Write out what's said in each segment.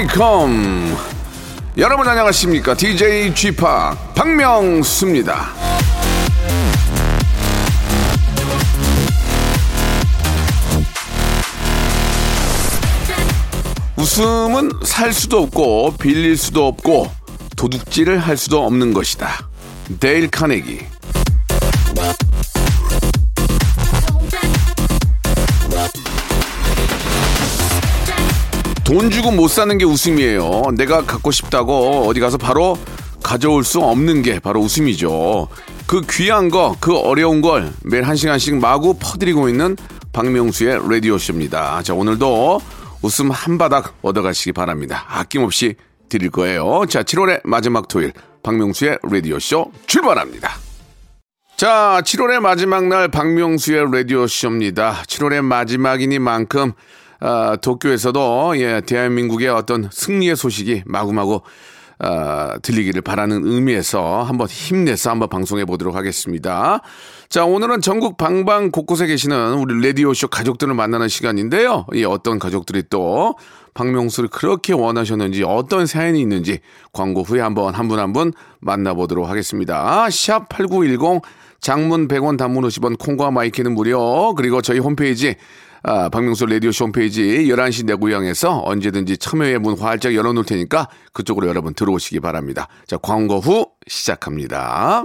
Welcome 여러분 안녕하십니까? DJ G.Park 박명수입니다. 웃음은 살 수도 없고 빌릴 수도 없고 도둑질을 할 수도 없는 것이다. 데일 카네기 돈 주고 못 사는 게 웃음이에요. 내가 갖고 싶다고 어디 가서 바로 가져올 수 없는 게 바로 웃음이죠. 그 귀한 거, 그 어려운 걸 매일 한 시간씩 마구 퍼드리고 있는 박명수의 라디오쇼입니다. 자, 오늘도 웃음 한 바닥 얻어가시기 바랍니다. 아낌없이 드릴 거예요. 자, 7월의 마지막 토요일 박명수의 라디오쇼 출발합니다. 자, 7월의 마지막 날 박명수의 라디오쇼입니다. 7월의 마지막이니만큼 아, 도쿄에서도 예, 대한민국의 어떤 승리의 소식이 마구마구 아, 들리기를 바라는 의미에서 한번 힘내서 한번 방송해 보도록 하겠습니다. 자, 오늘은 전국 방방 곳곳에 계시는 우리 라디오쇼 가족들을 만나는 시간인데요. 이 어떤 가족들이 또 박명수를 그렇게 원하셨는지 어떤 사연이 있는지 광고 후에 한번 한 분 한 분 만나보도록 하겠습니다. 샵 8910 장문 100원 단문 50원 콩과 마이케이는 무료 그리고 저희 홈페이지 아, 박명수 라디오쇼 홈페이지 11시 내 고향에서 언제든지 참여의 문 활짝 열어놓을 테니까 그쪽으로 여러분 들어오시기 바랍니다. 자, 광고 후 시작합니다.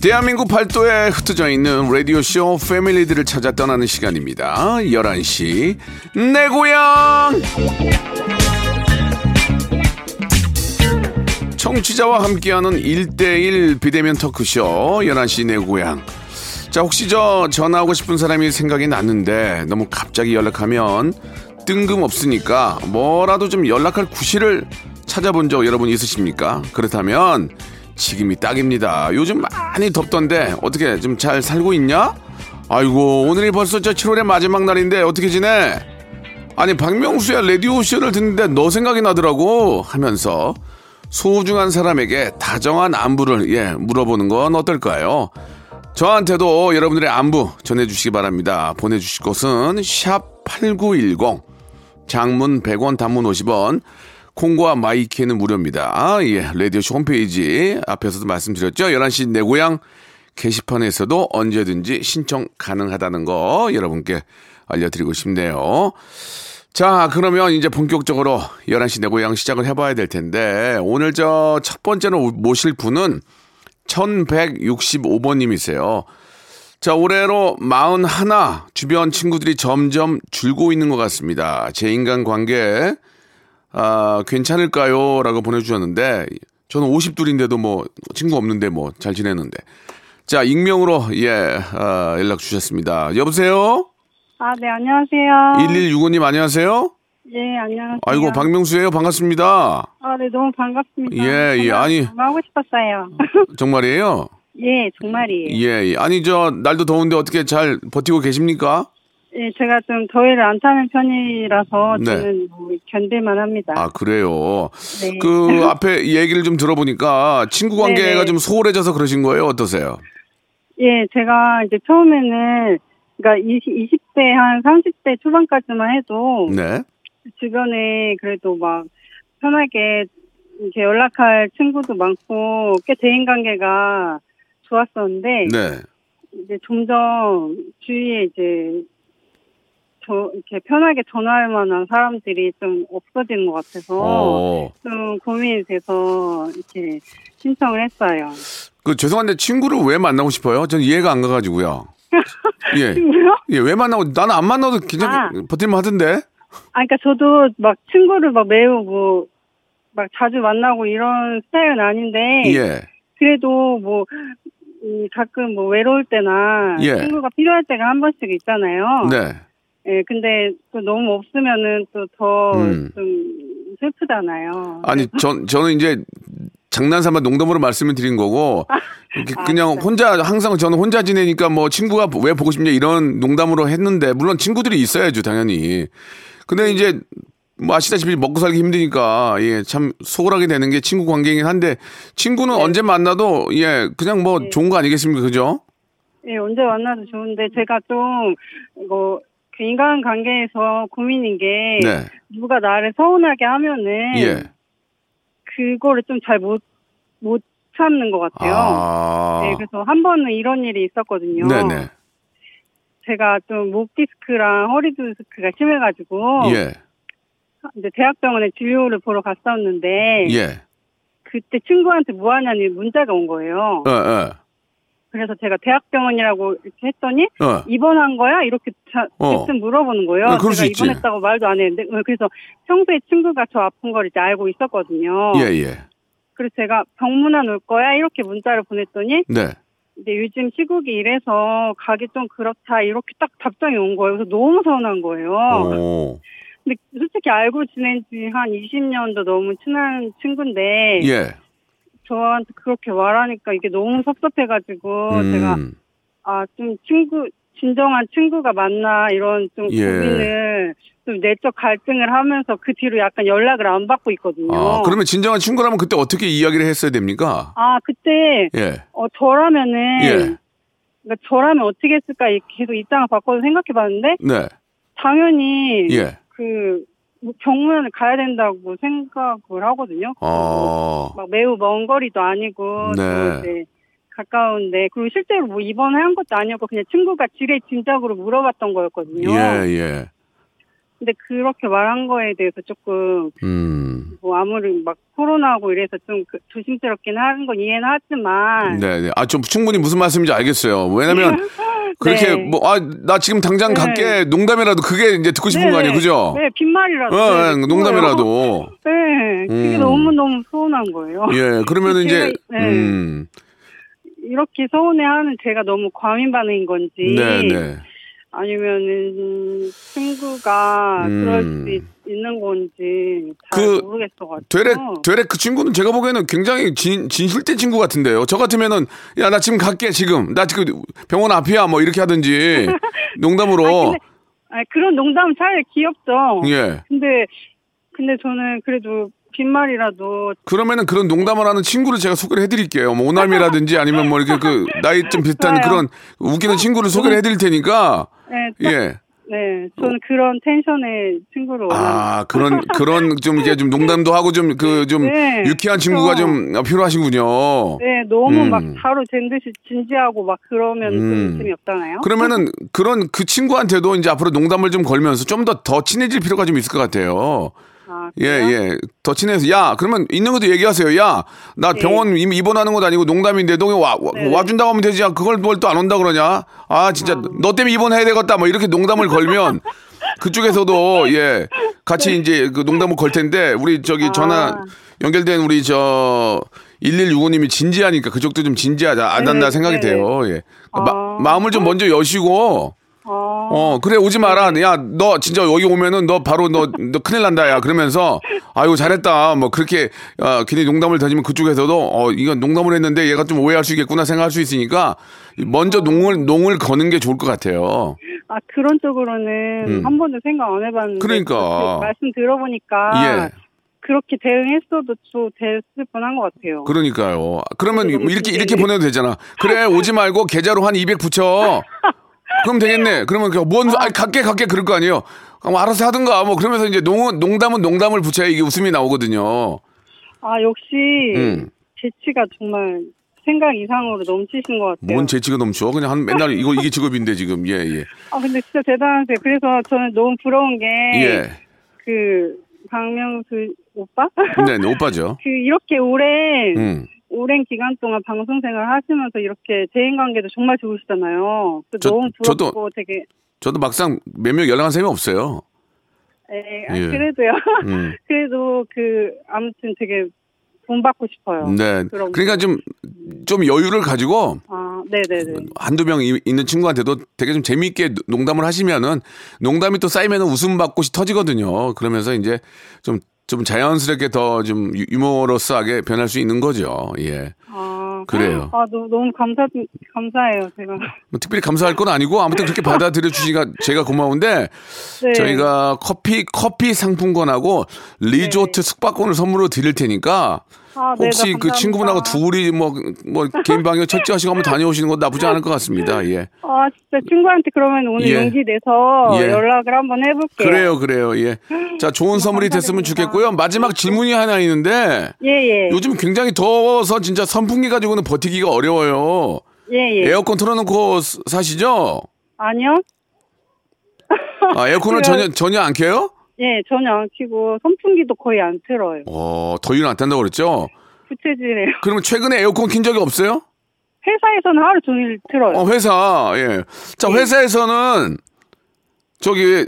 대한민국 팔도에 흩어져 있는 라디오쇼 패밀리들을 찾아 떠나는 시간입니다. 11시 내 고향 청취자와 함께하는 1대1 비대면 터크쇼 11시 내 고향 자 혹시 저 전화하고 싶은 사람이 생각이 났는데 너무 갑자기 연락하면 뜬금없으니까 뭐라도 좀 연락할 구실을 찾아본 적 여러분 있으십니까? 그렇다면 지금이 딱입니다. 요즘 많이 덥던데 어떻게 좀 잘 살고 있냐? 아이고 오늘이 벌써 저 7월의 마지막 날인데 어떻게 지내? 아니 박명수야 라디오 쇼를 듣는데 너 생각이 나더라고 하면서 소중한 사람에게 다정한 안부를 예 물어보는 건 어떨까요? 저한테도 여러분들의 안부 전해주시기 바랍니다. 보내주실 곳은 샵 8910 장문 100원 단문 50원 콩과 마이케이는 무료입니다. 아, 예. 라디오쇼 홈페이지 앞에서도 말씀드렸죠. 11시 내 고향 게시판에서도 언제든지 신청 가능하다는 거 여러분께 알려드리고 싶네요. 자, 그러면 이제 본격적으로 11시 내 고향 시작을 해봐야 될 텐데, 오늘 저 첫 번째로 모실 분은 1165번님이세요. 자, 올해로 41 주변 친구들이 점점 줄고 있는 것 같습니다. 제 인간 관계, 아, 괜찮을까요? 라고 보내주셨는데, 저는 50둘인데도 뭐, 친구 없는데 뭐, 잘 지내는데. 자, 익명으로, 예, 아, 연락 주셨습니다. 여보세요? 아, 네, 안녕하세요. 1165님 안녕하세요? 예, 안녕하세요. 아이고, 박명수예요 반갑습니다. 아, 네, 너무 반갑습니다. 예, 예, 아니. 정말 하고 싶었어요. 정말이에요? 예, 정말이에요. 예, 예. 아니, 저, 날도 더운데 어떻게 잘 버티고 계십니까? 예, 제가 좀 더위를 안 타는 편이라서 네. 저는 뭐 견딜만 합니다. 아, 그래요. 네. 그 앞에 얘기를 좀 들어보니까 친구 관계가 네네. 좀 소홀해져서 그러신 거예요? 어떠세요? 예, 제가 이제 처음에는 그러니까 20, 20대 한 30대 초반까지만 해도 네. 주변에 그래도 막 편하게 이렇게 연락할 친구도 많고 꽤 대인 관계가 좋았었는데 네. 이제 점점 주위에 이제 저 이렇게 편하게 전화할 만한 사람들이 좀 없어지는 것 같아서 어. 좀 고민이 돼서 이렇게 신청을 했어요. 그 죄송한데 친구를 왜 만나고 싶어요? 전 이해가 안 가가지고요. 예. 친구요? 예, 왜 만나고 나는 안 만나도 괜찮 아. 버틸만 하던데. 아, 그러니까 저도 막 친구를 막 매우 뭐, 막 자주 만나고 이런 스타일은 아닌데. 예. 그래도 뭐, 음, 가끔 뭐 외로울 때나 예. 친구가 필요할 때가 한 번씩 있잖아요. 네. 예, 근데 또 너무 없으면은 또 더좀 음. 슬프잖아요. 아니, 전 저는 이제 장난삼아 농담으로 말씀을 드린 거고 이렇게 아, 그냥 진짜요? 혼자 항상 저는 혼자 지내니까 뭐 친구가 왜 보고 싶냐 이런 농담으로 했는데 물론 친구들이 있어야죠 당연히. 근데 이제 뭐 아시다시피 먹고 살기 힘드니까 예 참 소홀하게 되는 게 친구 관계이긴 한데 친구는 네. 언제 만나도 예 그냥 뭐 좋은 거 아니겠습니까 그죠? 예, 언제 만나도 좋은데 제가 좀 이거 그 인간 관계에서 고민인 게 네. 누가 나를 서운하게 하면은 예. 그거를 좀 잘 못 못 참는 것 같아요. 아. 네, 그래서 한 번은 이런 일이 있었거든요. 네네. 제가 좀 목 디스크랑 허리 디스크가 심해가지고 예. 이제 대학병원에 진료를 보러 갔었는데 예. 그때 친구한테 뭐 하냐는 문자가 온 거예요. 어, 어. 그래서 제가 대학병원이라고 이렇게 했더니 어. 입원한 거야? 이렇게 자, 어. 물어보는 거예요. 수 제가. 입원했다고 말도 안 했는데 어, 그래서 평소에 친구가 저 아픈 걸 이제 알고 있었거든요. 예, 예. 그래서 제가 병문안 올 거야 이렇게 문자를 보냈더니 네. 이제 요즘 시국이 이래서 가기 좀 그렇다 이렇게 딱 답장이 온 거예요. 그래서 너무 서운한 거예요. 오. 근데 솔직히 알고 지낸 지 한 20년도 너무 친한 친구인데 예. 저한테 그렇게 말하니까 이게 너무 섭섭해가지고 음. 제가 아 좀 친구 진정한 친구가 맞나 이런 좀 예. 고민을 좀 내적 갈등을 하면서 그 뒤로 약간 연락을 안 받고 있거든요. 아, 그러면 진정한 친구라면 그때 어떻게 이야기를 했어야 됩니까? 아, 그때 예. 어 저라면은 예. 그러니까 저라면 어떻게 했을까 계속 입장을 바꿔서 생각해봤는데 네. 당연히 예. 그 병문안을 가야 된다고 생각을 하거든요. 어. 막 매우 먼 거리도 아니고 네. 또 이제 가까운데 그리고 실제로 뭐 입원을 한 것도 아니었고 그냥 친구가 지레 진작으로 물어봤던 거였거든요. 예, 예. 근데 그렇게 말한 거에 대해서 조금 음. 뭐 아무리 막 코로나고 이래서 좀 그 조심스럽긴 하는 건 이해는 하지만 네, 네. 아, 좀 충분히 무슨 말씀인지 알겠어요. 왜냐면 그렇게 네. 뭐, 아, 나 지금 당장 네. 갈게 농담이라도 그게 이제 듣고 싶은 거 아니에요. 그죠? 네, 빈말이라도. 어, 네, 예, 그거예요. 농담이라도. 네, 그게 음. 너무 너무 서운한 거예요. 예, 그러면은 이제, 네. 음. 이렇게 서운해하는 제가 너무 과민 반응인 건지 네, 네. 아니면은 친구가 음. 그럴 수 있, 는 건지 잘 그 모르겠어가지고 되레, 되레 그 친구는 제가 보기에는 굉장히 진, 진실된 친구 같은데요. 저 같으면은, 야, 나 지금 갈게, 지금. 나 지금 병원 앞이야, 뭐, 이렇게 하든지. 농담으로. 아, 근데, 그런 농담 차라리 귀엽죠. 예. 근데 근데 저는 그래도 빈말이라도 그러면은 그런 농담을 하는 친구를 제가 소개를 해드릴게요. 뭐 오남이라든지 아니면 뭐 이렇게 그 나이 좀 비슷한. 그런 웃기는 친구를 소개를 해드릴 테니까. 네, 딱, 예. 네, 저는 그런 텐션의 친구를 원합니다. 아 그런 그런 좀 이게 좀 농담도 하고 좀 그 좀 네, 유쾌한 친구가. 좀 필요하시군요. 네, 너무 음. 막 바로 된 듯이 진지하고 막 그러면 음. 좀 재미없잖아요. 그러면은 그런 그 친구한테도 이제 앞으로 농담을 좀 걸면서 좀 더 더 친해질 필요가 좀 있을 것 같아요. 아, 예, 그래요? 예. 더 친해서, 야, 그러면 있는 것도 얘기하세요. 야, 나 네. 병원 임- 입원하는 것도 아니고 농담인데, 너 와, 와, 네. 와준다고 하면 되지. 야, 그걸 뭘 또 안 온다 그러냐? 아, 진짜, 너 때문에 입원해야 되겠다. 뭐 이렇게 농담을 걸면, 그쪽에서도, 예, 같이 이제 그 농담을 걸 텐데, 우리 저기 네. 아. 전화 연결된 우리 저, 1165님이 진지하니까 그쪽도 좀 진지하자. 안 한다 네, 생각이 네. 돼요. 예. 아. 마, 마음을 좀 먼저 여시고, 아, 어, 그래, 오지 마라. 야, 너 진짜 여기 오면은 너 바로 너, 너 큰일 난다. 야, 그러면서, 아이고, 잘했다. 뭐, 그렇게, 어, 괜히 농담을 던지면 그쪽에서도, 어, 이건 농담을 했는데 얘가 좀 오해할 수 있겠구나 생각할 수 있으니까, 먼저 농을, 농을 거는 게 좋을 것 같아요. 아 그런 쪽으로는 음. 한 번도 생각 안 해봤는데 그러니까. 말씀 들어보니까 예. 그렇게 대응했어도 좀 됐을 뻔한 것 같아요. 그러니까요. 그러면 이렇게, 이렇게. 보내도 되잖아. 그래, 오지 말고 계좌로 한 200 붙여. 그럼 되겠네. 그러면 그 뭔, 아, 갈게, 갈게, 그럴 거 아니에요. 그럼 알아서 하든가. 뭐, 그러면서 이제 농, 농담은 농담을 붙여야 이게 웃음이 나오거든요. 아 역시 음. 재치가 정말 생각 이상으로 넘치신 것 같아요. 뭔 재치가 넘쳐. 그냥 한 맨날 이거, 이게 직업인데 지금. 예, 예. 아 근데 진짜 대단하세요. 그래서 저는 너무 부러운 게 예. 그 박명수 오빠? 네, 네, 오빠죠. 그 이렇게 오래 음. 오랜 기간 동안 방송 생활 하시면서 이렇게 대인 관계도 정말 좋으시잖아요. 그 저- 너무 저도- 부럽고 되게 저도 막상 몇 명 연락한 사람이 없어요. 에, 아, 예. 그래도요. 음. 그래도 그 아무튼 되게 돈 받고 싶어요. 네. 그러니까 좀, 좀 여유를 가지고 아, 네네네. 한두 명 이- 있는 친구한테도 되게 좀 재미있게 농담을 하시면은 농담이 또 쌓이면 웃음 받고시 터지거든요. 그러면서 이제 좀, 좀 자연스럽게 더 좀 유머러스하게 변할 수 있는 거죠. 예. 아, 그래요. 아, 너무, 너무 감사, 감사해요, 제가. 뭐 특별히 감사할 건 아니고 아무튼 그렇게 받아들여 주시니까 제가 고마운데 네. 저희가 커피 커피 상품권하고 리조트 숙박권을 선물로 드릴 테니까 아, 네, 혹시 네, 그. 친구분하고 둘이 뭐 뭐 개인 방에 첫째 하시고 한번 다녀오시는 것도 나쁘지 않을 것 같습니다. 예. 아, 진짜 친구한테 그러면 오늘 예. 용기 내서 예. 연락을 한번 해볼게요. 그래요, 그래요. 예. 자, 좋은 선물이 됐으면. 좋겠고요. 마지막 질문이 하나 있는데 예, 예. 요즘 굉장히 더워서 진짜 선풍기 가지고는 버티기가 어려워요. 예, 예. 에어컨 틀어놓고 스- 사시죠? 아니요? 아, 에어컨을. 전혀 전혀 안 켜요? 예, 전혀 안 켜고 선풍기도 거의 안 틀어요. 어, 더위는 안 탄다고 그랬죠? 부채질해요. 그러면 최근에 에어컨 킨 적이 없어요? 회사에서는 하루 종일 틀어요. 어, 회사, 예. 자, 회사에서는 저기,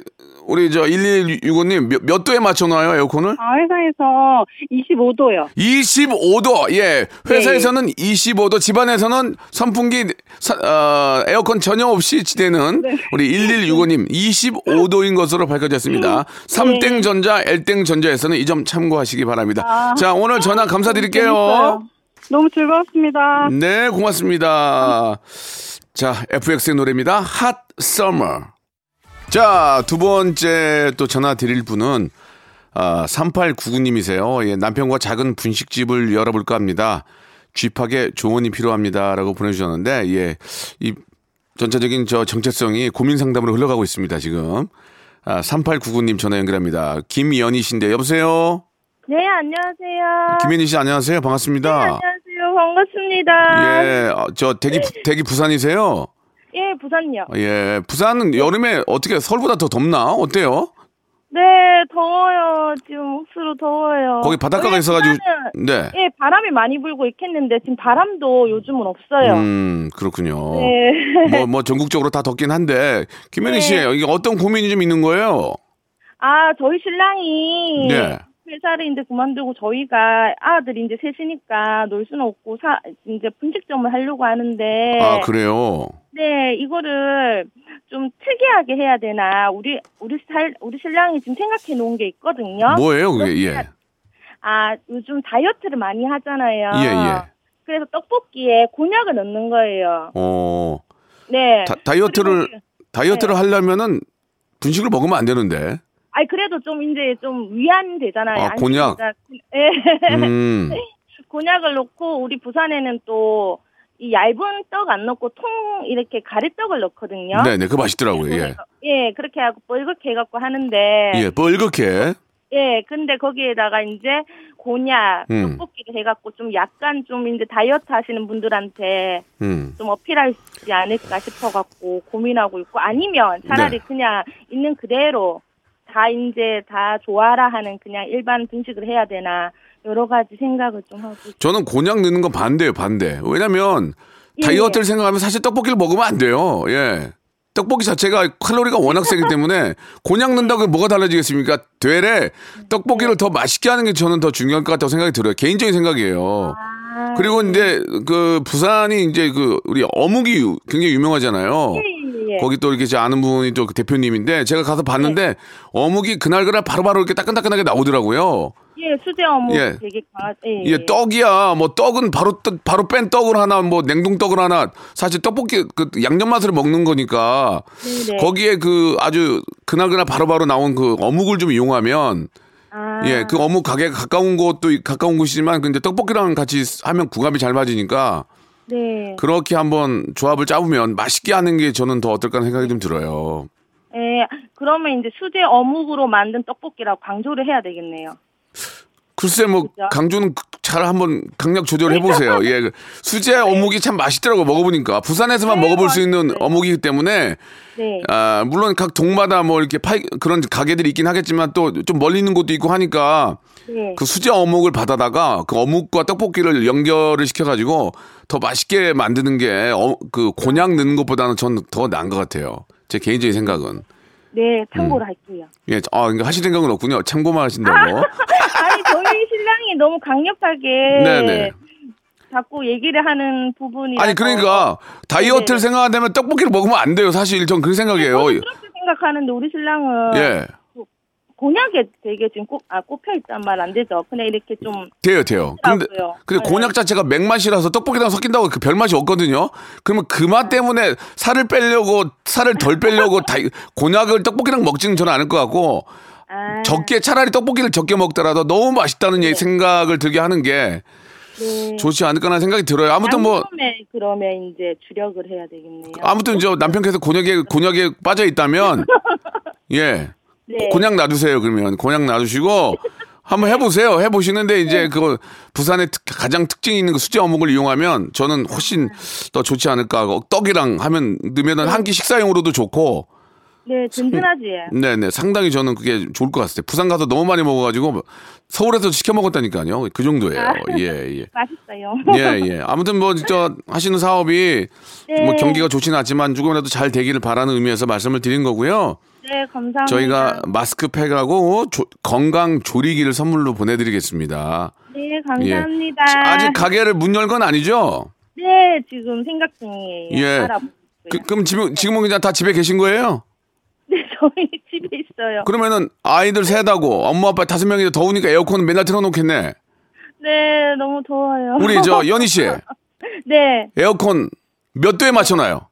우리 저 1165님 몇, 몇 도에 맞춰놔요, 에어컨을? 아, 회사에서 25도요. 25도, 예. 회사에서는 25도, 집안에서는 선풍기, 사- 어, 에어컨 전혀 없이 지내는 네. 우리 1165님 25도인 것으로 밝혀졌습니다. 삼땡전자, L땡전자에서는 이 점 참고하시기 바랍니다. 아. 자, 오늘 전화 감사드릴게요. 재밌어요. 너무 즐거웠습니다. 네, 고맙습니다. 자, FX의 노래입니다. Hot Summer. 자, 두 번째 또 전화 드릴 분은 아, 3899님이세요. 예, 남편과 작은 분식집을 열어볼까 합니다. 쥐팍에 조언이 필요합니다라고 보내주셨는데, 예, 이 전체적인 저 정체성이 고민 상담으로 흘러가고 있습니다. 지금 아, 3899님 전화 연결합니다. 김연희 씨인데 여보세요. 네, 안녕하세요. 김연희 씨 안녕하세요. 반갑습니다. 안녕하세요. 반갑습니다. 예, 어, 저 대기 부- 대기 부산이세요? 예, 부산요. 예, 부산은 여름에 어떻게 서울보다 더 덥나? 어때요? 네, 더워요. 지금 옥수로 더워요. 거기 바닷가가 있어가지고 부산은, 네. 예, 바람이 많이 불고 있겠는데 지금 바람도 요즘은 없어요. 음, 그렇군요. 네. 뭐, 뭐 전국적으로 다 덥긴 한데 김현희 씨, 네. 이게 어떤 고민이 좀 있는 거예요? 아, 저희 신랑이 네. 회사를 이제 그만두고 저희가 아들이 이제 셋이니까 놀 수는 없고 사, 이제 분식점을 하려고 하는데 아, 그래요. 네, 이거를 좀 특이하게 해야 되나 우리 우리 살 우리 신랑이 지금 생각해 놓은 게 있거든요. 뭐예요, 그게? 예. 아, 요즘 다이어트를 많이 하잖아요. 예, 예. 그래서 떡볶이에 곤약을 넣는 거예요. 어. 네. 다, 다이어트를 그리고 네. 다이어트를 하려면은 분식을 먹으면 안 되는데. 아니 그래도 좀 이제 좀 위안 되잖아요. 아, 곤약. 예. 음. 곤약을 넣고 우리 부산에는 또 이 얇은 떡 안 넣고 통 이렇게 가래떡을 넣거든요. 네, 네. 그거 맛있더라고요. 예. 예, 그렇게 하고 뻘겋게 해갖고 하는데 예, 뻘겋게. 예, 근데 거기에다가 이제 곤약, 음. 떡볶이를 해갖고 좀 약간 좀 이제 다이어트 하시는 분들한테 음. 좀 어필하지 않을까 싶어갖고 고민하고 있고 아니면 차라리 네. 그냥 있는 그대로 다 이제 다 좋아라 하는 그냥 일반 분식을 해야 되나 여러 가지 생각을 좀 하고 있어요. 저는 곤약 넣는 건 반대예요, 반대. 왜냐면 예, 다이어트를 생각하면 사실 떡볶이를 먹으면 안 돼요. 예. 떡볶이 자체가 칼로리가 워낙 세기 때문에 곤약 넣는다고 뭐가 달라지겠습니까? 되레 떡볶이를 더 맛있게 하는 게 저는 더 중요할 것 같다고 생각이 들어요. 개인적인 생각이에요. 아, 그리고 이제 그 부산이 이제 그 우리 어묵이 유- 굉장히 유명하잖아요. 예, 예. 거기 또 이렇게 이제 아는 분이 또그 대표님인데 제가 가서 봤는데 어묵이 그날 그날 바로바로 이렇게 따끈따끈하게 나오더라고요. 예, 수제 어묵 예. 되게 강하. 예, 이게 떡이야. 뭐 떡은 바로 떡- 바로 뺀 떡을 하나 뭐 냉동 떡을 하나 사실 떡볶이 그 양념 맛으로 먹는 거니까 네 네. 거기에 그 아주 그날 그날 바로바로 나온 그 어묵을 좀 이용하면 아, 예 그 어묵 가게가 가까운 곳도 가까운 곳이지만 근데 떡볶이랑 같이 하면 궁합이 잘 맞으니까 네. 그렇게 한번 조합을 짜보면 맛있게 하는 게 저는 더 어떨까 하는 생각이 좀 들어요. 예, 그러면 이제 수제 어묵으로 만든 떡볶이라고 강조를 해야 되겠네요. 글쎄 뭐 그죠? 강조는 잘 한번 강력 조절해 보세요. 예, 그 수제 어묵이 참 맛있더라고 먹어보니까 부산에서만 네, 먹어볼 수 있는 맛있어요. 어묵이기 때문에 네. 아 물론 각 동마다 뭐 이렇게 파이 그런 가게들이 있긴 하겠지만 또 좀 멀리 있는 곳도 있고 하니까 네. 그 수제 어묵을 받아다가 그 어묵과 떡볶이를 연결을 시켜가지고 더 맛있게 만드는 게그 곤약 넣는 것보다는 전 더 나은 것 같아요. 제 개인적인 생각은. 네, 음. 참고로 할게요. 예, 아, 그러니까 하실 생각은 없군요. 참고만 하신다고. 아 신랑이 너무 강력하게 네네. 자꾸 얘기를 하는 부분이 아니, 그러니까 다이어트를 네네. 생각한다면 떡볶이를 먹으면 안 돼요. 사실 전 그렇게 생각해요. 그렇게 생각하는데 우리 신랑은 예, 곤약에 되게 지금 꼽, 아, 꼽혀 있단 말 안 되죠. 그냥 이렇게 좀 돼요, 돼요. 근데. 근데 네. 곤약 자체가 맥맛이라서 떡볶이랑 섞인다고 그 별맛이 없거든요. 그러면 그 맛 때문에 살을 빼려고, 살을 덜 빼려고 다, 곤약을 떡볶이랑 먹지는 저는 않을 것 같고, 아, 적게 차라리 떡볶이를 적게 먹더라도 너무 맛있다는 얘 생각을 들게 하는 게 네. 좋지 않을까라는 생각이 들어요. 아무튼 뭐 그러면 이제 주력을 해야 되겠네요. 아무튼 저 남편께서 곤약에 곤약에 빠져 있다면 예 네. 곤약 놔두세요 그러면 곤약 놔두시고 한번 해보세요. 해보시는데 이제 그거 부산의 특- 가장 특징이 있는 그 수제 어묵을 이용하면 저는 훨씬 더 좋지 않을까. 하고 떡이랑 하면 넣으면은 한 끼 식사용으로도 좋고 네, 든든하지. 네 네 상당히 저는 그게 좋을 것 같아요. 부산 가서 너무 많이 먹어가지고 서울에서 시켜 먹었다니까요. 그 정도예요. 예 예. 맛있어요. 예, 예. 아무튼 뭐 진짜 하시는 사업이 네. 뭐 경기가 좋지는 않지만 조금이라도 잘 되기를 바라는 의미에서 말씀을 드린 거고요. 네, 감사합니다. 저희가 마스크팩하고 조- 건강 조리기를 선물로 보내드리겠습니다. 네, 감사합니다. 예. 아직 가게를 문 열 건 아니죠? 네, 지금 생각 중이에요. 예. 그. 그럼 지금 지금은 그냥 다 집에 계신 거예요? 네, 저희 집에 있어요. 그러면은 아이들 셋하고 엄마 아빠 다섯 명이 더우니까 에어컨 맨날 틀어놓겠네. 네, 너무 더워요. 우리 저 연희 씨 네, 에어컨 몇 도에 맞춰놔요?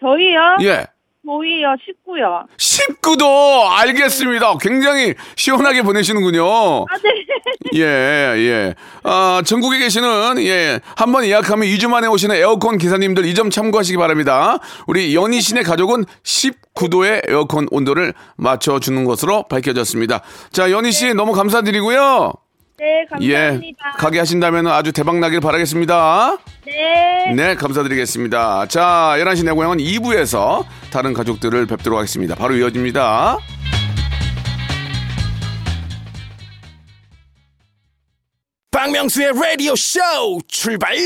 저희요? 예. 저희요, 19요. 19도 알겠습니다. 굉장히 시원하게 보내시는군요. 아, 네. 예, 예. 아, 전국에 계시는, 예, 한 번 예약하면 2주 만에 오시는 에어컨 기사님들 이 점 참고하시기 바랍니다. 우리 연희 씨네 가족은 19도의 에어컨 온도를 맞춰주는 것으로 밝혀졌습니다. 자, 연희 씨 너무 감사드리고요. 네, 예, 감사합니다. 가게 하신다면 아주 대박 나길 바라겠습니다. 네. 네, 감사드리겠습니다. 자, 11시 내 고향은 2부에서 다른 가족들을 뵙도록 하겠습니다. 바로 이어집니다. 박명수의 라디오 쇼 출발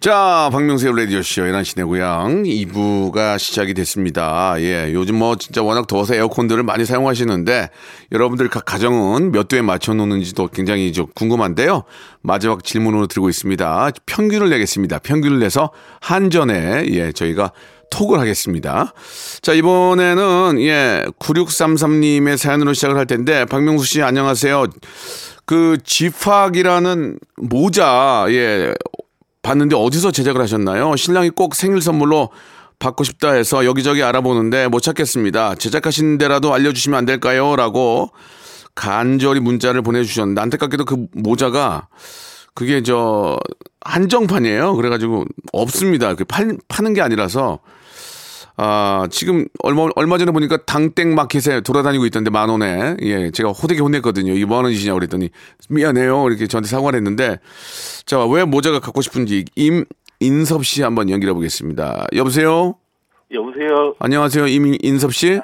자, 박명수의 라디오쇼, 11시 내 고향 2부가 시작이 됐습니다. 예, 요즘 뭐 진짜 워낙 더워서 에어컨들을 많이 사용하시는데 여러분들 각 가정은 몇 도에 맞춰 놓는지도 굉장히 좀 궁금한데요. 마지막 질문으로 드리고 있습니다. 평균을 내겠습니다. 평균을 내서 한전에, 예, 저희가 톡을 하겠습니다. 자, 이번에는, 예, 9633님의 사연으로 시작을 할 텐데, 박명수 씨 안녕하세요. 그, 지팍이라는 모자, 예, 봤는데 어디서 제작을 하셨나요? 신랑이 꼭 생일 선물로 받고 싶다 해서 여기저기 알아보는데 못 찾겠습니다. 제작하신 데라도 알려주시면 안 될까요? 라고 간절히 문자를 보내주셨는데 안타깝게도 그 모자가 그게 저 한정판이에요. 그래가지고 없습니다. 그 팔, 파는 게 아니라서 아, 지금 얼마, 얼마 전에 보니까 당땡 마켓에 돌아다니고 있던데 만 원에. 예, 제가 호되게 혼냈거든요. 이거 뭐 하는 짓이냐고 그랬더니 미안해요. 이렇게 저한테 사과를 했는데 자, 왜 모자가 갖고 싶은지 임인섭 씨 한번 연결해 보겠습니다. 여보세요? 여보세요. 안녕하세요. 임인섭 씨?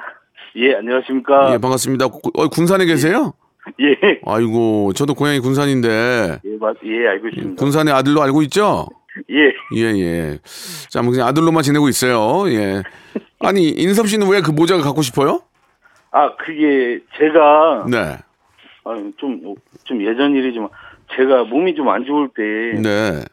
예, 안녕하십니까. 예, 반갑습니다. 구- 어, 군산에 계세요? 예, 아이고, 저도 고향이 군산인데 예, 맞, 예, 알고 있습니다. 군산의 아들로 알고 있죠? 예, 예, 예. 자, 뭐 그냥 아들로만 지내고 있어요. 예. 아니, 인섭 씨는 왜 그 모자가 갖고 싶어요? 아, 그게 제가 네. 아, 좀, 좀 예전 일이지만 제가 몸이 좀 안 좋을 때좀 네.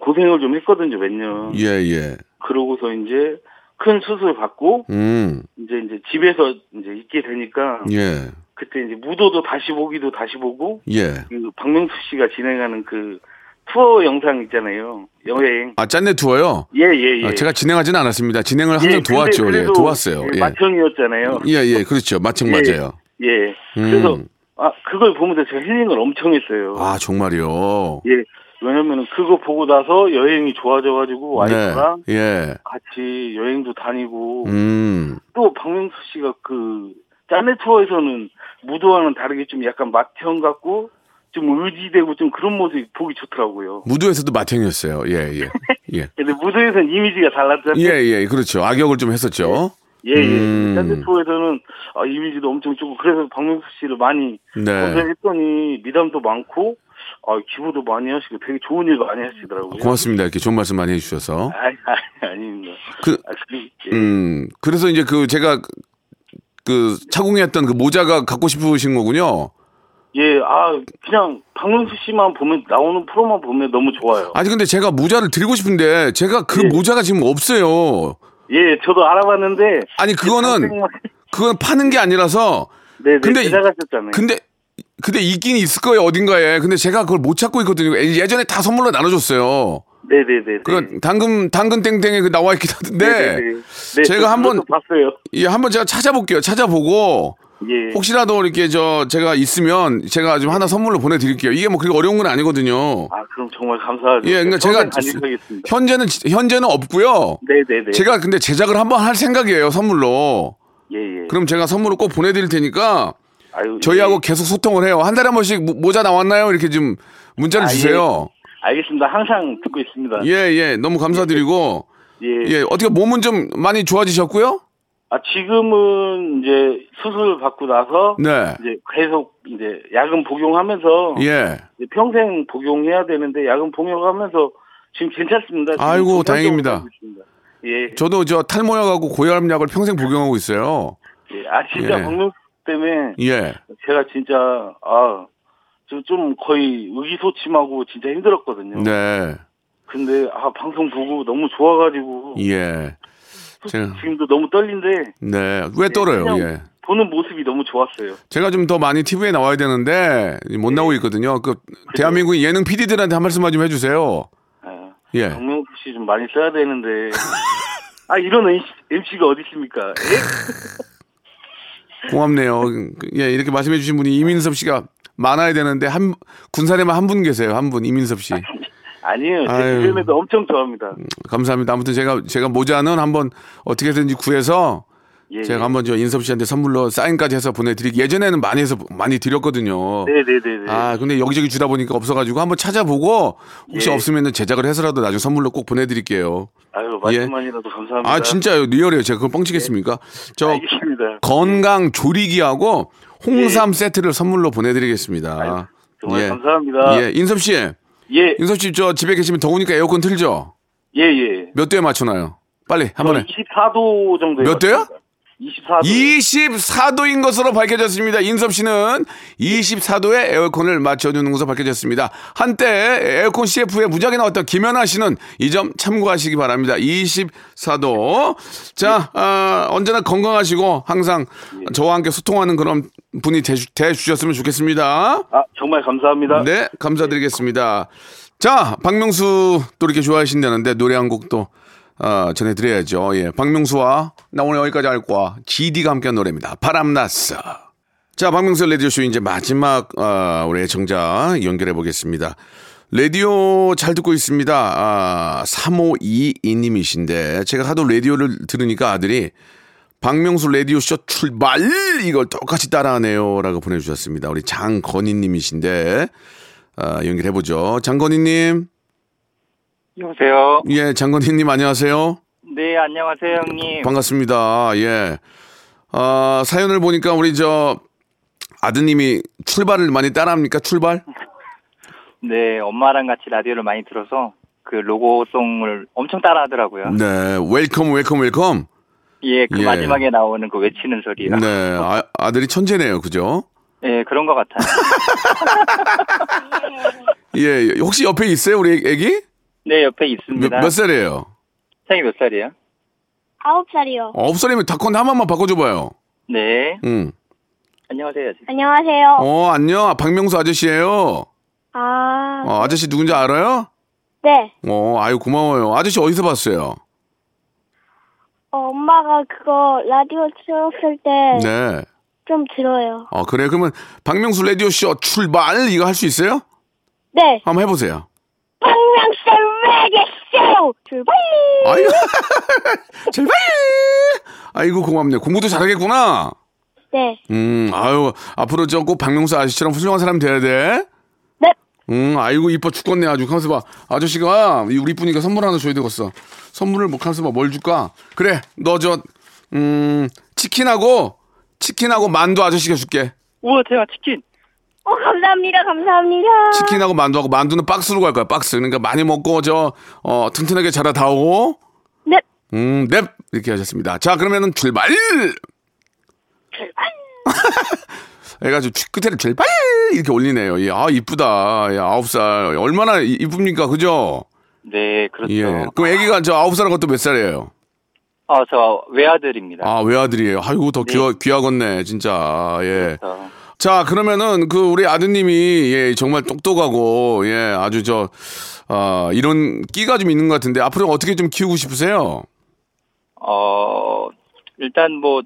고생을 좀 했거든요, 몇 년. 예, 예. 그러고서 이제 큰 수술 받고 음, 이제 이제 집에서 이제 있게 되니까 예. 그때 이제 무도도 다시 보기도 다시 보고 예. 그 박명수 씨가 진행하는 그 투어 영상 있잖아요. 여행. 아, 짠내 투어요? 예, 예, 예. 아, 제가 진행하지는 않았습니다. 진행을 항상 예, 도왔죠. 예, 도왔어요. 예, 예. 마청이었잖아요. 예, 예, 그렇죠. 마청 예. 맞아요. 예. 음. 그래서 아 그걸 보면서 제가 힐링을 엄청 했어요. 아, 정말요. 예. 왜냐면은 그거 보고 나서 여행이 좋아져가지고 와이프랑 네. 예. 같이 여행도 다니고 음, 또 박명수 씨가 그 짠내 투어에서는 무도와는 다르게 좀 약간 맏형 같고 좀 의지되고 좀 그런 모습이 보기 좋더라고요. 무도에서도 마탱이었어요. 예, 예. 예. 근데 무도에서는 이미지가 달랐잖아요. 예, 예. 그렇죠. 악역을 좀 했었죠. 예, 예. 음. 현대토에서는 아, 이미지도 엄청 좋고 그래서 박명수 씨를 많이 네. 검색했더니 미담도 많고 아, 기부도 많이 하시고 되게 좋은 일 많이 하시더라고요. 고맙습니다. 이렇게 좋은 말씀 많이 해주셔서. 아니, 아니, 아닙니다. 그, 아, 그, 예. 음, 그래서 이제 그 제가 그- 그 차공했던 그 모자가 갖고 싶으신 거군요. 예, 아, 그냥 박명수 씨만 보면, 나오는 프로만 보면 너무 좋아요. 아니, 근데 제가 모자를 드리고 싶은데 제가 그 예. 모자가 지금 없어요. 예, 저도 알아봤는데. 아니, 그거는, 당생만- 그건 파는 게 아니라서. 네, 네, 근데 이- 제작하셨잖아요. 근데, 근데 있긴 있을 거예요, 어딘가에. 근데 제가 그걸 못 찾고 있거든요. 예- 예전에 다 선물로 나눠줬어요. 네네네. 그건 당근, 당근 땡땡에 그 나와 있긴 한데. 네네네. 네, 제가 저 한번- 봤어요. 예, 한번 제가 찾아볼게요. 찾아보고. 예. 혹시라도 이렇게 저 제가 있으면 제가 좀 하나 선물로 보내드릴게요. 이게 뭐 그렇게 어려운 건 아니거든요. 아, 그럼 정말 감사하죠. 예, 그러니까 제가. 현재는 현재는 없고요. 네네네. 제가 근데 제작을 한번 할 생각이에요 선물로. 예, 예. 그럼 제가 선물로 꼭 보내드릴 테니까 아유, 저희하고 예. 계속 소통을 해요. 한 달에 한 번씩 모- 모자 나왔나요? 이렇게 좀 문자를 아, 주세요. 알겠습니다. 항상 듣고 있습니다. 예, 예, 너무 감사드리고 예. 예, 어떻게 몸은 좀 많이 좋아지셨고요? 아, 지금은 이제 수술 받고 나서 네, 이제 계속 이제 약은 복용하면서 예. 이제 평생 복용해야 되는데 약은 복용하면서 지금 괜찮습니다. 지금 아이고, 다행입니다. 예. 저도 저 탈모약하고 고혈압약을 평생 복용하고 있어요. 예. 아 진짜 예. 박명수 때문에 예. 제가 진짜 아, 저좀 거의 의기소침하고 진짜 힘들었거든요. 네. 근데 아 방송 보고 너무 좋아가지고 예. 제가 지금도 너무 떨린데 네. 왜 떨어요? 그냥 예. 보는 모습이 너무 좋았어요. 제가 좀 더 많이 TV에 나와야 되는데 못 나오고 있거든요. 그 대한민국 예능 PD들한테 한 말씀만 좀 해주세요. 아, 예. 박명수 씨좀 많이 써야 되는데 아 이런 MC가 어디 있습니까? 예? 고맙네요. 예, 이렇게 말씀해 주신 분이 이민섭 씨가 많아야 되는데 한 군사에만 한 분 계세요. 한 분 이민섭 씨. 아 니에요. 제 아유. 주변에도 엄청 좋아합니다. 감사합니다. 아무튼 제가 제가 모자는 한번 어떻게든지 구해서 예, 제가 예. 한번 저 인섭 씨한테 선물로 사인까지 해서 보내드리기 예전에는 많이 해서 많이 드렸거든요. 네네네네. 아 근데 여기저기 주다 보니까 없어가지고 한번 찾아보고 혹시 예. 없으면 제작을 해서라도 나중에 선물로 꼭 보내드릴게요. 아유 말씀만이라도 감사합니다. 아 진짜요 real이에요. 제가 그걸 뻥치겠습니까? 저 알겠습니다. 건강 조리기하고 홍삼 세트를 선물로 보내드리겠습니다. 예. 아유, 정말 예. 감사합니다. 예, 인섭 씨, 예, 인섭 씨저 집에 계시면 더우니까 에어컨 틀죠? 예, 예. 몇 도에 맞춰놔요? 빨리 한 번에. 24도 정도. 몇 도요? 24도. 24도인 것으로 밝혀졌습니다. 인섭 씨는 24도에 에어컨을 맞춰주는 것으로 밝혀졌습니다. 한때 에어컨 CF에 무작위 나왔던 김연아 씨는 이 점 참고하시기 바랍니다. 24도. 자, 아, 언제나 건강하시고 항상 저와 함께 소통하는 그런 분이 되주, 되주 셨으면 좋겠습니다. 아, 정말 감사합니다. 네, 감사드리겠습니다. 자, 박명수 또 이렇게 좋아하신다는데 노래 한 곡도 어, 전해드려야죠. 예, 박명수와 나 오늘 여기까지 할 거야. GD가 함께한 노래입니다. 바람났어. 자, 박명수 라디오쇼 이제 마지막 어, 우리 애청자 연결해 보겠습니다. 라디오 잘 듣고 있습니다. 아, 3522님이신데 제가 하도 라디오를 들으니까 아들이 박명수 라디오쇼 출발 이걸 똑같이 따라하네요 라고 보내주셨습니다. 우리 장건희님이신데 아, 연결해보죠. 장건희님, 여보세요. 예, 장건희님 안녕하세요. 네, 안녕하세요, 형님. 반갑습니다. 예, 아, 사연을 보니까 우리 저 아드님이 출발을 많이 따라합니까? 출발? 네, 엄마랑 같이 라디오를 많이 들어서 그 로고송을 엄청 따라하더라고요. 네, welcome, welcome, welcome. 예, 그 예. 마지막에 나오는 그 외치는 소리요. 네, 아, 아들이 천재네요, 그죠? 예, 그런 것 같아요. 예, 혹시 옆에 있어요, 우리 애기? 네, 옆에 몇, 있습니다. 몇 살이에요? 형이 몇 살이에요? 아홉 살이요. 아홉 살이면 닭콘 한 번만 바꿔줘봐요. 네. 응. 안녕하세요. 안녕하세요. 어, 안녕. 박명수 아저씨예요. 아, 어, 아저씨 누군지 알아요? 네. 어, 아유 고마워요. 아저씨 어디서 봤어요? 어, 엄마가 그거 라디오 틀었을 때 좀 네. 들어요. 어, 그래. 그러면 박명수 라디오 쇼 출발 이거 할 수 있어요? 네. 한번 해보세요. 박명수 라디오 출발! 아유, 출발. 아이고 고맙네. 공부도 잘하겠구나. 네. 음, 아유 앞으로 저 꼭 박명수 아저씨처럼 훌륭한 사람 돼야 돼. 응, 아이고 이뻐 죽겠네 아주. 가만있어 봐. 아저씨가 우리 이쁘니까 선물 하나 줘야 되겠어. 선물을 뭐 가만있어 봐. 뭘 줄까? 그래, 너 저 음, 치킨하고 치킨하고 만두 아저씨가 줄게. 우와 대박 치킨. 어, 감사합니다. 감사합니다. 치킨하고 만두하고 만두는 박스로 갈 거야. 박스. 그러니까 많이 먹고 저 어, 튼튼하게 자라 다오. 네. 음, 넵 이렇게 하셨습니다. 자, 그러면은 출발. 출발. 해가지고 끝에를 출발 이렇게 올리네요. 예, 아 이쁘다. 야, 아홉 살 얼마나 이- 이쁩니까, 그죠? 네 그렇죠. 예. 그럼 아기가 저 아홉 살한 것도 몇 살이에요? 어저 외아들입니다. 아 외아들이에요. 아이고 더 네. 귀하, 귀하겠네, 진짜. 예. 그래서 자, 그러면은 그 우리 아드님이 예, 정말 똑똑하고 예, 아주 저 아, 이런 끼가 좀 있는 것 같은데 앞으로 어떻게 좀 키우고 싶으세요? 어 일단 뭐,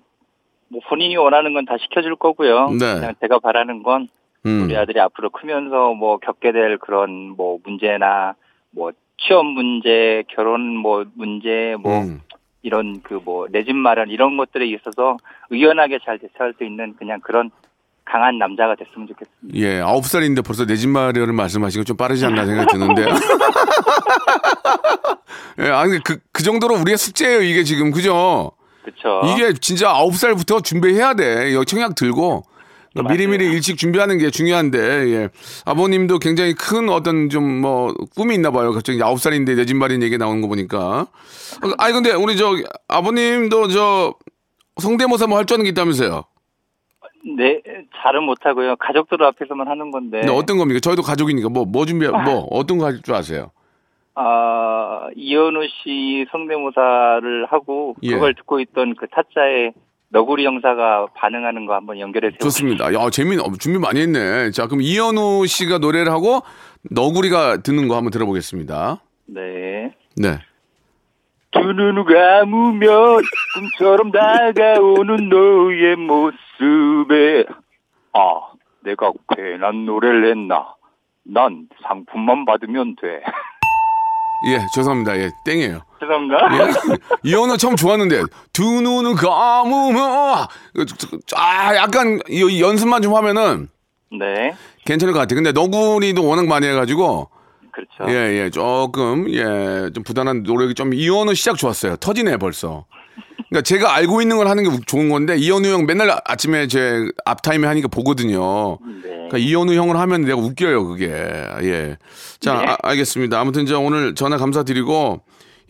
뭐 본인이 원하는 건 다 시켜줄 거고요. 네. 그냥 제가 바라는 건 음. 우리 아들이 앞으로 크면서 뭐 겪게 될 그런 뭐 문제나 뭐 취업 문제, 결혼 뭐 문제, 뭐 음. 이런 그 뭐 내 집 마련 이런 것들에 있어서 의연하게 잘 대처할 수 있는 그냥 그런 강한 남자가 됐으면 좋겠습니다. 예, 아홉 살인데 벌써 내 집 마련을 말씀하시고 좀 빠르지 않나 생각이 드는데. 예, 아니 그, 그 정도로 우리의 숙제예요, 이게 지금 그죠? 그렇죠. 이게 진짜 아홉 살부터 준비해야 돼. 여기 청약 들고. 그러니까 미리미리 일찍 준비하는 게 중요한데, 예. 아버님도 굉장히 큰 어떤 좀 뭐 꿈이 있나 봐요. 갑자기 아홉 살인데 내 집 마련 얘기 나오는 거 보니까. 아니, 근데 우리 저 아버님도 저 성대모사 뭐 할 줄 아는 게 있다면서요? 네, 잘은 못하고요. 가족들 앞에서만 하는 건데. 근데 어떤 겁니까? 저희도 가족이니까 뭐, 뭐 준비, 뭐, 어떤 거 할 줄 아세요? 아, 이현우 씨 성대모사를 하고 예. 그걸 듣고 있던 그 타짜의 너구리 형사가 반응하는 거 한번 연결해 주세요. 좋습니다. 야, 재밌, 어, 준비 많이 했네. 자, 그럼 이현우 씨가 노래를 하고 너구리가 듣는 거 한번 들어보겠습니다. 네. 네. 두 눈을 감으면 꿈처럼 다가오는 너의 모습에 아, 내가 괜한 노래를 했나? 난 상품만 받으면 돼. 예, 죄송합니다. 예, 땡이에요. 죄송합니다. 예. 이현우 처음 좋았는데, 두 눈을 감으면, 아, 약간 이 연습만 좀 하면은 네. 괜찮을 것 같아 요. 근데 너구리도 워낙 많이 해가지고, 그렇죠. 예, 예, 조금, 예, 좀 부단한 노력이 좀, 이현우 시작 좋았어요. 터지네, 벌써. 그러니까 제가 알고 있는 걸 하는 게 좋은 건데, 이현우 형 맨날 아침에 제 앞타임에 하니까 보거든요. 네. 그러니까 이현우 형을 하면 내가 웃겨요, 그게. 예. 자, 네. 아, 알겠습니다. 아무튼 저 오늘 전화 감사드리고,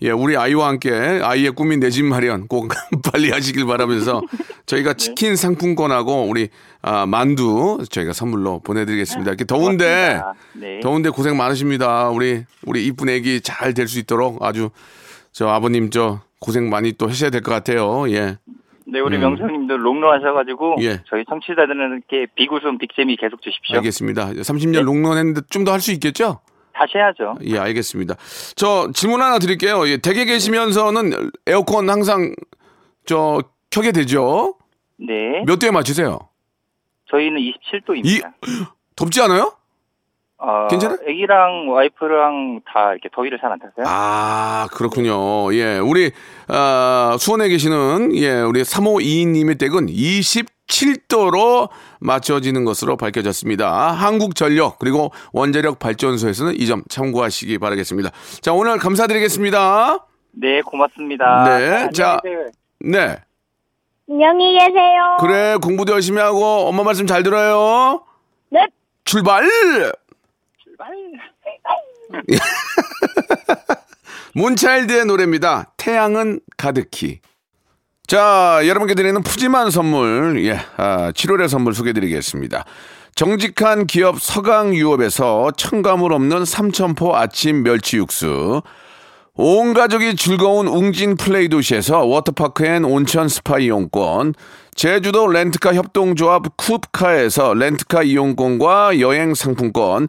예, 우리 아이와 함께 아이의 꿈인 내 집 마련 꼭 빨리 하시길 바라면서 저희가 치킨 상품권하고 우리 아, 만두 저희가 선물로 보내드리겠습니다. 이렇게 더운데. 네. 더운데 고생 많으십니다. 우리 우리 이쁜 애기 잘 될 수 있도록 아주 저 아버님 저 고생 많이 또 하셔야 될 것 같아요. 예. 네, 우리 음. 명성님도 롱런 하셔가지고 예. 저희 청취자들에게 비웃음 빅재미 계속 주십시오. 알겠습니다. 30년 롱런 했는데 좀 더 할 수 있겠죠? 다시 해야죠. 예, 알겠습니다. 저 질문 하나 드릴게요. 예, 댁에 계시면서는 에어컨 항상 저 켜게 되죠? 네. 몇 도에 맞추세요? 저희는 27도입니다. 덥지 않아요? 어, 괜찮아요? 애기랑 와이프랑 다 이렇게 더위를 잘 안 타세요? 아, 그렇군요. 예, 우리, 아, 수원에 계시는, 예, 우리 3522님의 댁은 27도로 맞춰지는 것으로 밝혀졌습니다. 한국전력, 그리고 원자력 발전소에서는 이 점 참고하시기 바라겠습니다. 자, 오늘 감사드리겠습니다. 네, 고맙습니다. 네, 자. 네. 안녕히 계세요. 그래, 공부도 열심히 하고, 엄마 말씀 잘 들어요. 네. 출발! 몬차일드의 노래입니다. 태양은 가득히. 자, 여러분께 드리는 푸짐한 선물, 예, 아, 7월의 선물 소개드리겠습니다. 정직한 기업 서강유업에서 첨가물 없는 삼천포 아침 멸치 육수. 온 가족이 즐거운 웅진 플레이 도시에서 워터파크 and 온천 스파 이용권. 제주도 렌트카 협동조합 쿱카에서 렌트카 이용권과 여행 상품권.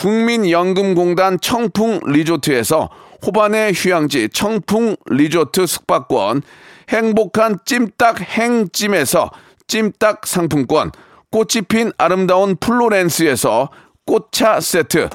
국민연금공단 청풍 리조트에서 호반의 휴양지 청풍 리조트 숙박권, 행복한 찜닭 행찜에서 찜닭 상품권, 꽃이 핀 아름다운 플로렌스에서 꽃차 세트,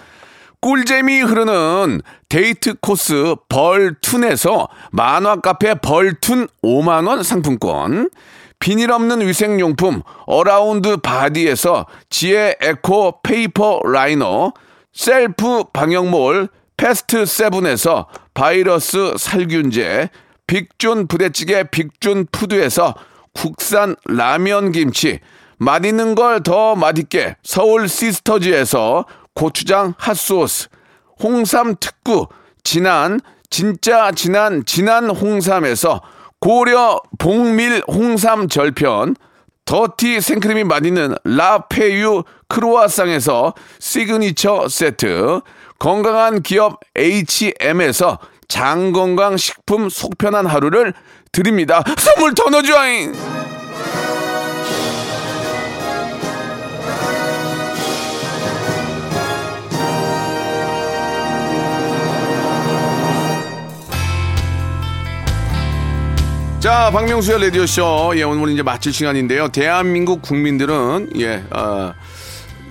꿀잼이 흐르는 데이트 코스 벌툰에서 만화 카페 벌툰 5만원 상품권, 비닐 없는 위생용품 어라운드 바디에서 지혜 에코 페이퍼 라이너, 셀프 방역몰 패스트 세븐에서 바이러스 살균제, 빅준 부대찌개 빅준 푸드에서 국산 라면 김치, 맛있는 걸 더 맛있게 서울 시스터즈에서 고추장 핫소스, 홍삼 특구, 진한, 진짜 진한, 진한 홍삼에서 고려 봉밀 홍삼 절편, 더티 생크림이 맛있는 라페유 크로아상에서 시그니처 세트, 건강한 기업 H&M에서 장건강 식품 속편한 하루를 드립니다. 선물 더 넣어줘잉! 자, 박명수의 라디오쇼. 예, 오늘 이제 마칠 시간인데요. 대한민국 국민들은, 예, 어,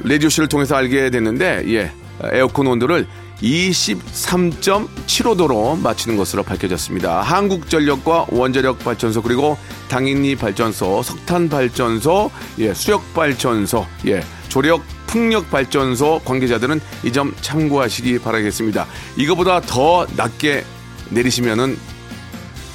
라디오쇼를 통해서 알게 됐는데, 예, 에어컨 온도를 23.75도로 맞추는 것으로 밝혀졌습니다. 한국전력과 원자력 발전소 그리고 당인리 발전소, 석탄 발전소, 예, 수력 발전소, 예, 조력 풍력 발전소 관계자들은 이 점 참고하시기 바라겠습니다. 이거보다 더 낮게 내리시면은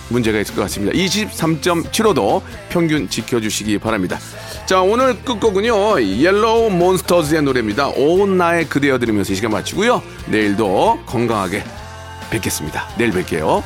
문제가 있을 것 같습니다. 23.75도 평균 지켜주시기 바랍니다. 자, 오늘 끝곡은요, 옐로우 몬스터즈의 노래입니다. 오 나의 그대여 들으면서 이 시간 마치고요. 내일도 건강하게 뵙겠습니다. 내일 뵐게요.